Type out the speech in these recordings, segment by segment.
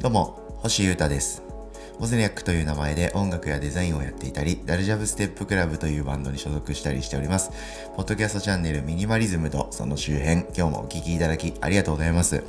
どうも、星優太です。オズニャックという名前で音楽やデザインをやっていたり、ダルジャブステップクラブというバンドに所属したりしております。ポッドキャストチャンネルミニマリズムとその周辺、今日もお聴きいただきありがとうございます。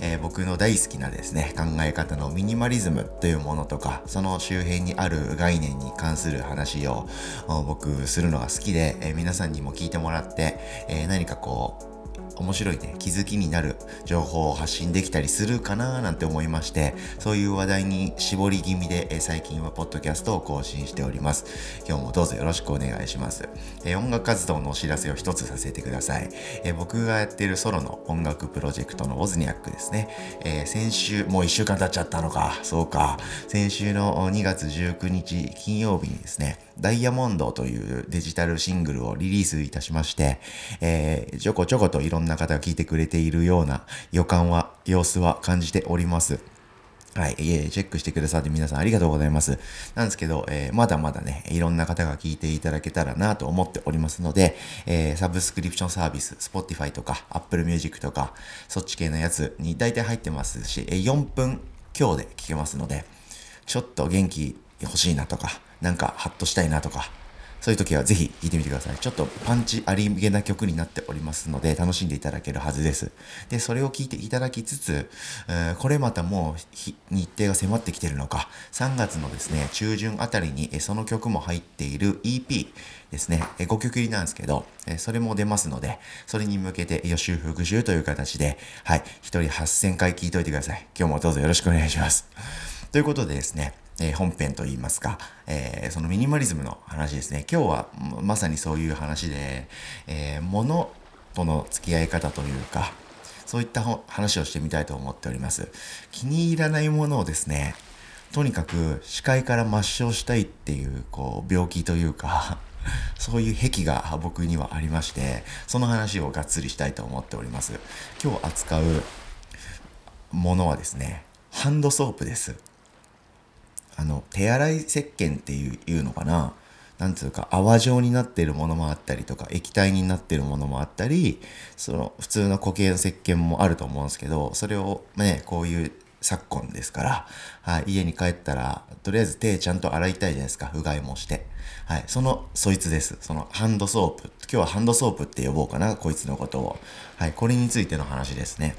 えー、僕の大好きなですね、考え方のミニマリズムというものとか、その周辺にある概念に関する話を僕するのが好きで、えー、皆さんにも聞いてもらって、えー、何かこう、面白いね、気づきになる情報を発信できたりするかな？なんて思いまして、そういう話題に絞り気味で、え最近はポッドキャストを更新しております。今日もどうぞよろしくお願いします。え音楽活動のお知らせを一つさせてください。え僕がやっているソロの音楽プロジェクトのオズニャックですね。え先週、もう1週間経っちゃったのか。そうか。先週の2月19日金曜日にですね、ダイヤモンドというデジタルシングルをリリースいたしまして、えー、ちょこちょこといろんなな方が聞いてくれているような予感は、様子は感じております。はい。いえ、チェックしてくださって皆さんありがとうございます。なんですけど、えー、まだまだね、いろんな方が聞いていただけたらなと思っておりますので、えー、サブスクリプションサービス、Spotify とか Apple Music とか、そっち系のやつに大体入ってますし、4分強で聞けますので、ちょっと元気欲しいなとか、なんかハッとしたいなとか、そういう時はぜひ聴いてみてください。ちょっとパンチありげな曲になっておりますので、楽しんでいただけるはずです。で、それを聴いていただきつつ、え、これまたもう日程が迫ってきてるのか、3月のですね、中旬あたりにその曲も入っている EP ですね、5曲入りなんですけど、それも出ますので、それに向けて予習復習という形で、はい、1人8000回聴いといてください。今日もどうぞよろしくお願いします。ということでですね、えー、本編といいますか、えー、そのミニマリズムの話ですね。今日はまさにそういう話で、えー、物との付き合い方というか、そういった話をしてみたいと思っております。気に入らないものをですね、とにかく視界から抹消したいっていう、こう、病気というか、そういう癖が僕にはありまして、その話をがっつりしたいと思っております。今日扱うものはですね、ハンドソープです。あの、手洗い石鹸っていういうのかな？なんつうか泡状になってるものもあったりとか液体になってるものもあったりその普通の固形の石鹸もあると思うんですけどそれをねこういう昨今ですから、はい、家に帰ったらとりあえず手ちゃんと洗いたいじゃないですかうがいもして。はいそのそいつです。そのハンドソープ。今日はハンドソープって呼ぼうかなこいつのことを。はいこれについての話ですね。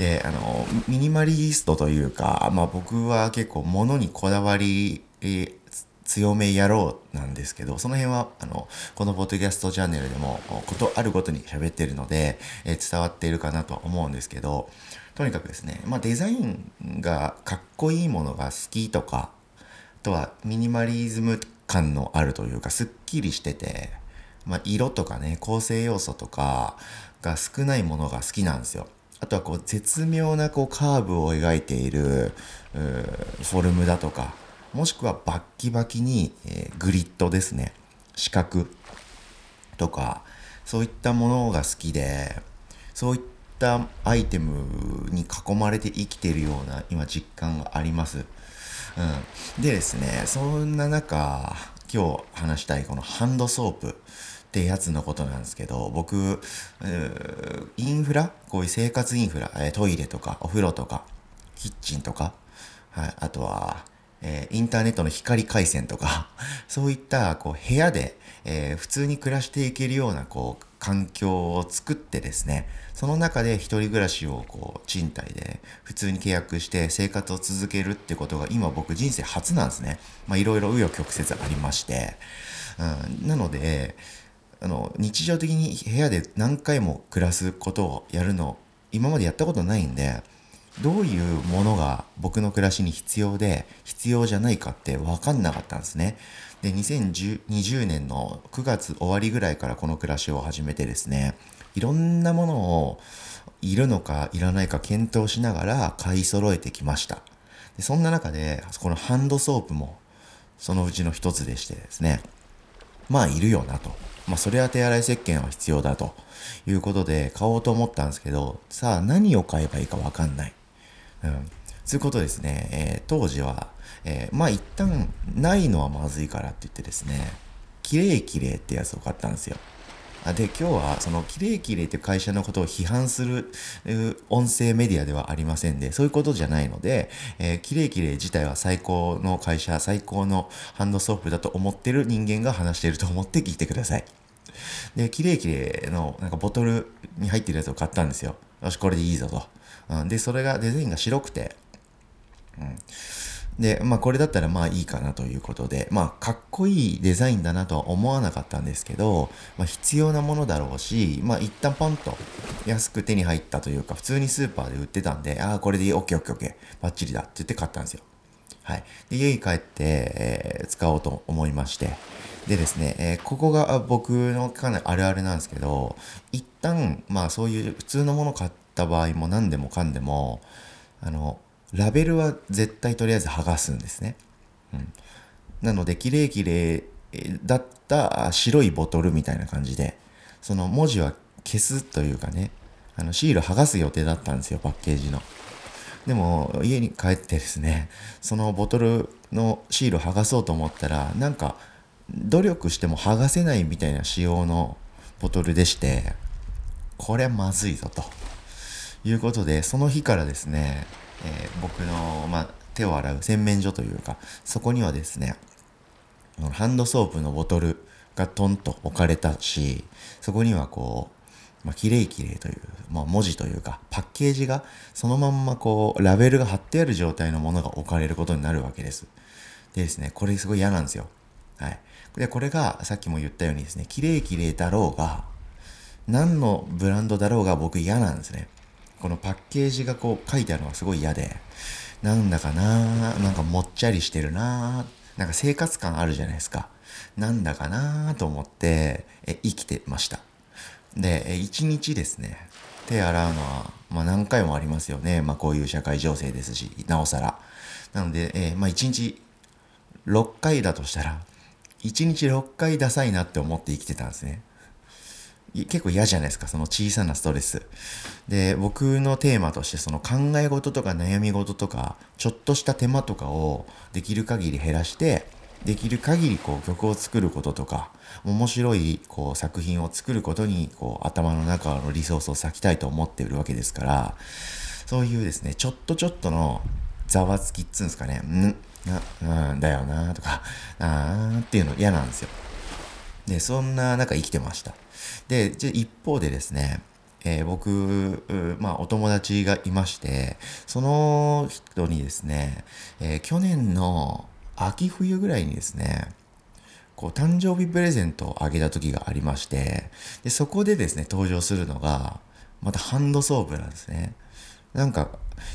で、あの、ミニマリストというか、まあ僕は結構物にこだわり、え、強めやろうなんですけど、その辺は、あの、このポッドキャストチャンネルでも、ことあるごとに喋ってるので、え、伝わっているかなとは思うんですけど、とにかくですね、まあデザインがかっこいいものが好きとか、あとはミニマリズム感のあるというか、すっきりしてて、まあ色とかね、構成要素とかが少ないものが好きなんですよ。あとはこう絶妙なこうカーブを描いているフォルムだとかもしくはバッキバキに、えー、グリッドですね。四角とかそういったものが好きでそういったアイテムに囲まれて生きているような今実感があります。うん、でですねそんな中今日話したいこのハンドソープ。ってやつのことなんですけど、僕、インフラこういう生活インフラ、トイレとかお風呂とか、キッチンとか、はい、あとは、えー、インターネットの光回線とか、そういったこう部屋で、えー、普通に暮らしていけるようなこう環境を作ってですね、その中で一人暮らしをこう賃貸で普通に契約して生活を続けるってことが今僕人生初なんですね。まあいろいろ紆余曲折ありまして。うん、なので、あの日常的に部屋で何回も暮らすことをやるの今までやったことないんでどういうものが僕の暮らしに必要で必要じゃないかって分かんなかったんですね。で2020年の9月終わりぐらいからこの暮らしを始めてですねいろんなものをいるのかいらないか検討しながら買い揃えてきました。でそんな中でこのハンドソープもそのうちの一つでしてですねまあいるよなと。まあ、それは手洗い石鹸は必要だということで買おうと思ったんですけど、さあ何を買えばいいかわかんない。うん。そういうことですね、えー、当時は、えー、まあ一旦ないのはまずいからって言ってですね、きれいきれいってやつを買ったんですよ。で今日はそのキレイキレイという会社のことを批判する音声メディアではありませんでそういうことじゃないので、えー、キレイキレイ自体は最高の会社最高のハンドソープだと思ってる人間が話していると思って聞いてください。でキレイキレイのなんかボトルに入ってるやつを買ったんですよ。よしこれでいいぞと、うん、でそれがデザインが白くて、うん。で、まあこれだったらまあいいかなということで、まあかっこいいデザインだなとは思わなかったんですけど、まあ必要なものだろうし、まあ一旦ポンと安く手に入ったというか、普通にスーパーで売ってたんで、ああ、これでいい、オッケーオッケーオッケー、バッチリだって言って買ったんですよ。はい。で、家に帰って、えー、使おうと思いまして、でですね、えー、ここが僕のかなりあるあるなんですけど、一旦、まあそういう普通のもの買った場合も何でもかんでも、あの、ラベルは絶対とりあえず剥がすんですね。うん、なので、キレイキレイだった白いボトルみたいな感じで、その文字は消すというかね、あのシール剥がす予定だったんですよ、パッケージの。でも、家に帰ってですね、そのボトルのシール剥がそうと思ったら、なんか、努力しても剥がせないみたいな仕様のボトルでして、これはまずいぞと。いうことで、その日からですね、えー、僕の、まあ、手を洗う洗面所というか、そこにはですね、ハンドソープのボトルがトンと置かれたし、そこにはこう、まあ、綺麗綺麗という、まあ、文字というか、パッケージがそのまんまこう、ラベルが貼ってある状態のものが置かれることになるわけです。でですね、これすごい嫌なんですよ。はい。で、これがさっきも言ったようにですね、綺麗綺麗だろうが、何のブランドだろうが僕嫌なんですね。このパッケージがこう書いてあるのがすごい嫌で、なんだかななんかもっちゃりしてるななんか生活感あるじゃないですか。なんだかなと思ってえ生きてました。で、え一日ですね、手洗うのは、まあ、何回もありますよね。まあ、こういう社会情勢ですし、なおさら。なので、えー、まあ、1日6回だとしたら、1日6回ダサいなって思って生きてたんですね。結構嫌じゃないですか、その小さなストレス。で、僕のテーマとして、その考え事とか悩み事とか、ちょっとした手間とかをできる限り減らして、できる限りこう曲を作ることとか、面白いこう作品を作ることにこう頭の中のリソースを割きたいと思っているわけですから、そういうですね、ちょっとちょっとのざわつきっつうんですかね、ん？な、うんだよなとか、あーっていうの嫌なんですよ。で、そんな中生きてました。で、じゃ一方でですね、えー、僕、まあ、お友達がいまして、その人にですね、えー、去年の秋冬ぐらいにですね、こう、誕生日プレゼントをあげた時がありまして、で、そこでですね、登場するのが、またハンドソープなんですね。なんか、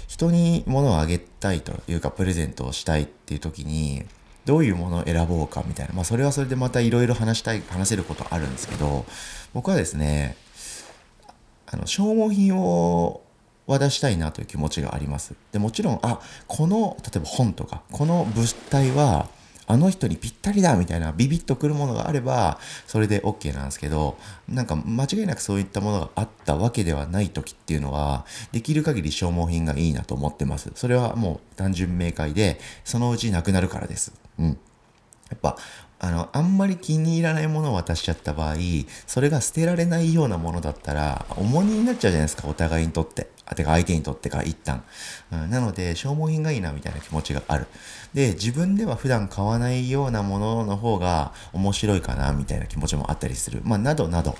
人に物をあげたいというか、プレゼントをしたいっていう時に、どういうものを選ぼうかみたいな。まあ、それはそれでまたいろいろ話したい、話せることあるんですけど、僕はですね、あの、消耗品を渡したいなという気持ちがあります。で、もちろん、あ、この、例えば本とか、この物体は、あの人にぴったりだみたいなビビッとくるものがあれば、それで OK なんですけど、なんか間違いなくそういったものがあったわけではない時っていうのは、できる限り消耗品がいいなと思ってます。それはもう単純明快で、そのうちなくなるからです。うん。やっぱ、あの、あんまり気に入らないものを渡しちゃった場合、それが捨てられないようなものだったら、重荷になっちゃうじゃないですか、お互いにとって。あ、てか相手にとってか、一旦。うん、なので、消耗品がいいな、みたいな気持ちがある。で、自分では普段買わないようなものの方が面白いかな、みたいな気持ちもあったりする。まあ、などなど。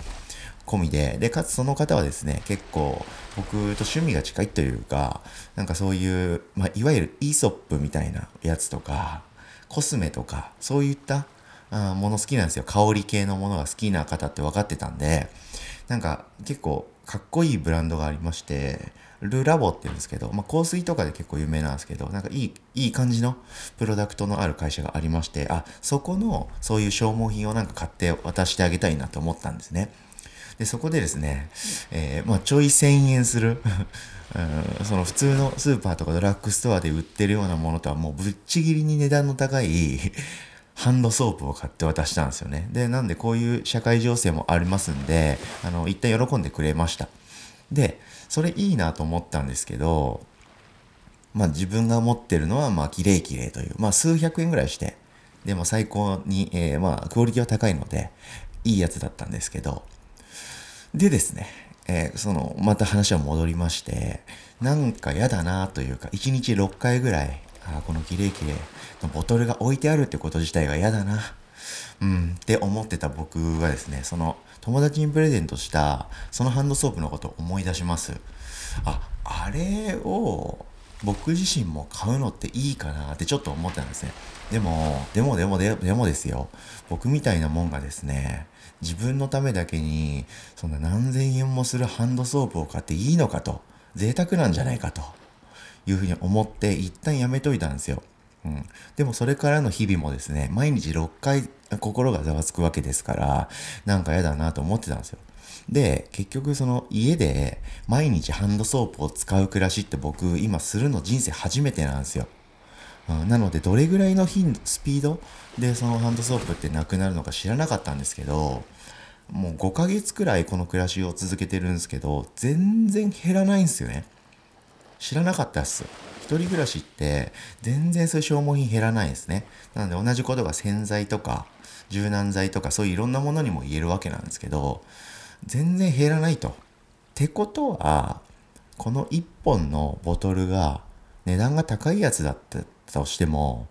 込みで、で、かつその方はですね、結構僕と趣味が近いというか、なんかそういう、まあ、いわゆるイーソップみたいなやつとか、コスメとか、そういったあもの好きなんですよ。香り系のものが好きな方って分かってたんで、なんか結構かっこいいブランドがありまして、ルラボって言うんですけど、まあ、香水とかで結構有名なんですけど、なんかいい、いい感じのプロダクトのある会社がありまして、あ、そこのそういう消耗品をなんか買って渡してあげたいなと思ったんですね。で、そこでですね、えー、まあ、ちょい1000円するうん、その普通のスーパーとかドラッグストアで売ってるようなものとはもうぶっちぎりに値段の高い ハンドソープを買って渡したんですよね。で、なんでこういう社会情勢もありますんで、あの、一旦喜んでくれました。で、それいいなと思ったんですけど、まあ自分が持ってるのは、まあ、綺麗綺麗という、まあ数百円ぐらいして、でも最高に、えー、まあクオリティは高いので、いいやつだったんですけど、でですね、えー、その、また話は戻りまして、なんか嫌だなというか、1日6回ぐらい、あこのキレイキレイのボトルが置いてあるってこと自体が嫌だな。うん、って思ってた僕がですね、その友達にプレゼントしたそのハンドソープのことを思い出します。あ、あれを僕自身も買うのっていいかなってちょっと思ったんですね。でも、でもでもででもですよ。僕みたいなもんがですね、自分のためだけに、そんな何千円もするハンドソープを買っていいのかと、贅沢なんじゃないかというふうに思って一旦やめといたんですよ。うん。でもそれからの日々もですね、毎日6回心がざわつくわけですから、なんか嫌だなと思ってたんですよ。で、結局その家で毎日ハンドソープを使う暮らしって僕今するの人生初めてなんですよ。うん、なのでどれぐらいの頻度、スピードでそのハンドソープってなくなるのか知らなかったんですけど、もう5ヶ月くらいこの暮らしを続けてるんですけど、全然減らないんですよね。知らなかったっす。一人暮らしって全然そういう消耗品減らないですね。なので同じことが洗剤とか柔軟剤とかそういういろんなものにも言えるわけなんですけど、全然減らないと。ってことは、この1本のボトルが値段が高いやつだったたとしても、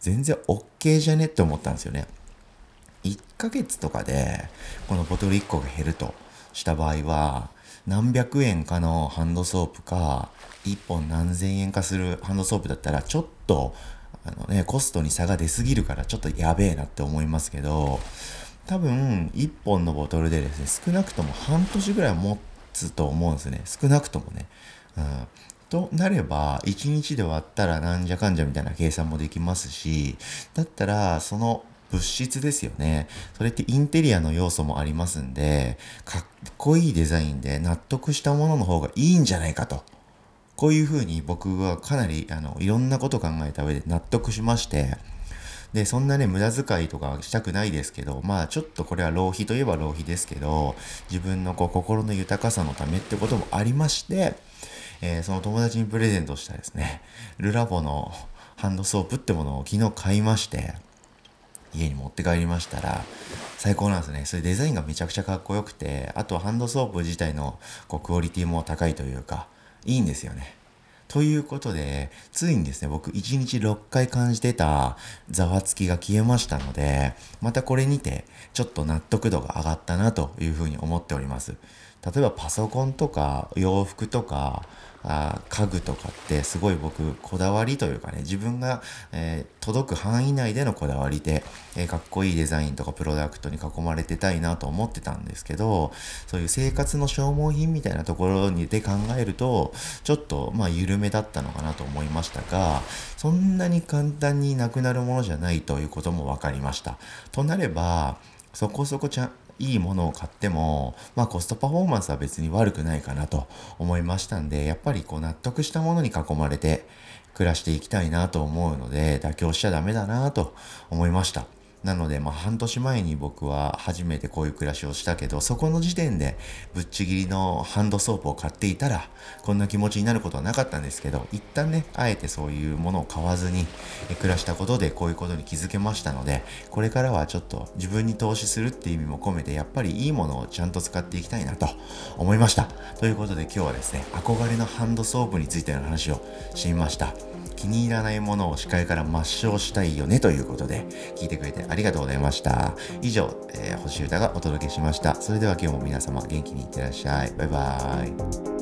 全然 OK じゃねって思ったんですよね。1ヶ月とかでこのボトル1個が減ると。した場合は、何百円かのハンドソープか、1本何千円かするハンドソープだったら、ちょっと、あのね、コストに差が出すぎるからちょっとやべえなって思いますけど、多分1本のボトルでですね少なくとも半年ぐらい持つと思うんですね。少なくともね、うん、となれば1日で割ったらなんじゃかんじゃみたいな計算もできますしだったらその物質ですよね。それってインテリアの要素もありますんで、かっこいいデザインで納得したものの方がいいんじゃないかと。こういうふうに僕はかなりあのいろんなこと考えた上で納得しまして、で、そんなね、無駄遣いとかしたくないですけど、まあちょっとこれは浪費といえば浪費ですけど、自分のこう心の豊かさのためってこともありまして、えー、その友達にプレゼントしたですね、ルラボのハンドソープってものを昨日買いまして、家に持って帰りましたら、最高なんですね。それデザインがめちゃくちゃかっこよくて、あとはハンドソープ自体のこうクオリティも高いというか、いいんですよね。ということで、ついにですね、僕1日6回感じてたざわつきが消えましたので、またこれにてちょっと納得度が上がったなというふうに思っております。例えばパソコンとか洋服とか、あ家具とかってすごい僕こだわりというかね自分が、えー、届く範囲内でのこだわりで、えー、かっこいいデザインとかプロダクトに囲まれてたいなと思ってたんですけどそういう生活の消耗品みたいなところにで考えるとちょっとまあ緩めだったのかなと思いましたがそんなに簡単になくなるものじゃないということも分かりました。となればそこそこちゃんいいものを買っても、まあコストパフォーマンスは別に悪くないかなと思いましたんで、やっぱりこう納得したものに囲まれて暮らしていきたいなと思うので、妥協しちゃダメだなと思いました。なので、まあ、半年前に僕は初めてこういう暮らしをしたけど、そこの時点でぶっちぎりのハンドソープを買っていたら、こんな気持ちになることはなかったんですけど、一旦ね、あえてそういうものを買わずに暮らしたことでこういうことに気づけましたので、これからはちょっと自分に投資するっていう意味も込めて、やっぱりいいものをちゃんと使っていきたいなと思いました。ということで今日はですね、憧れのハンドソープについての話をしてみました。気に入らないものを視界から抹消したいよねということで聞いてくれてありがとうございました。以上、えー、星歌がお届けしました。それでは今日も皆様元気にいってらっしゃい。バイバーイ。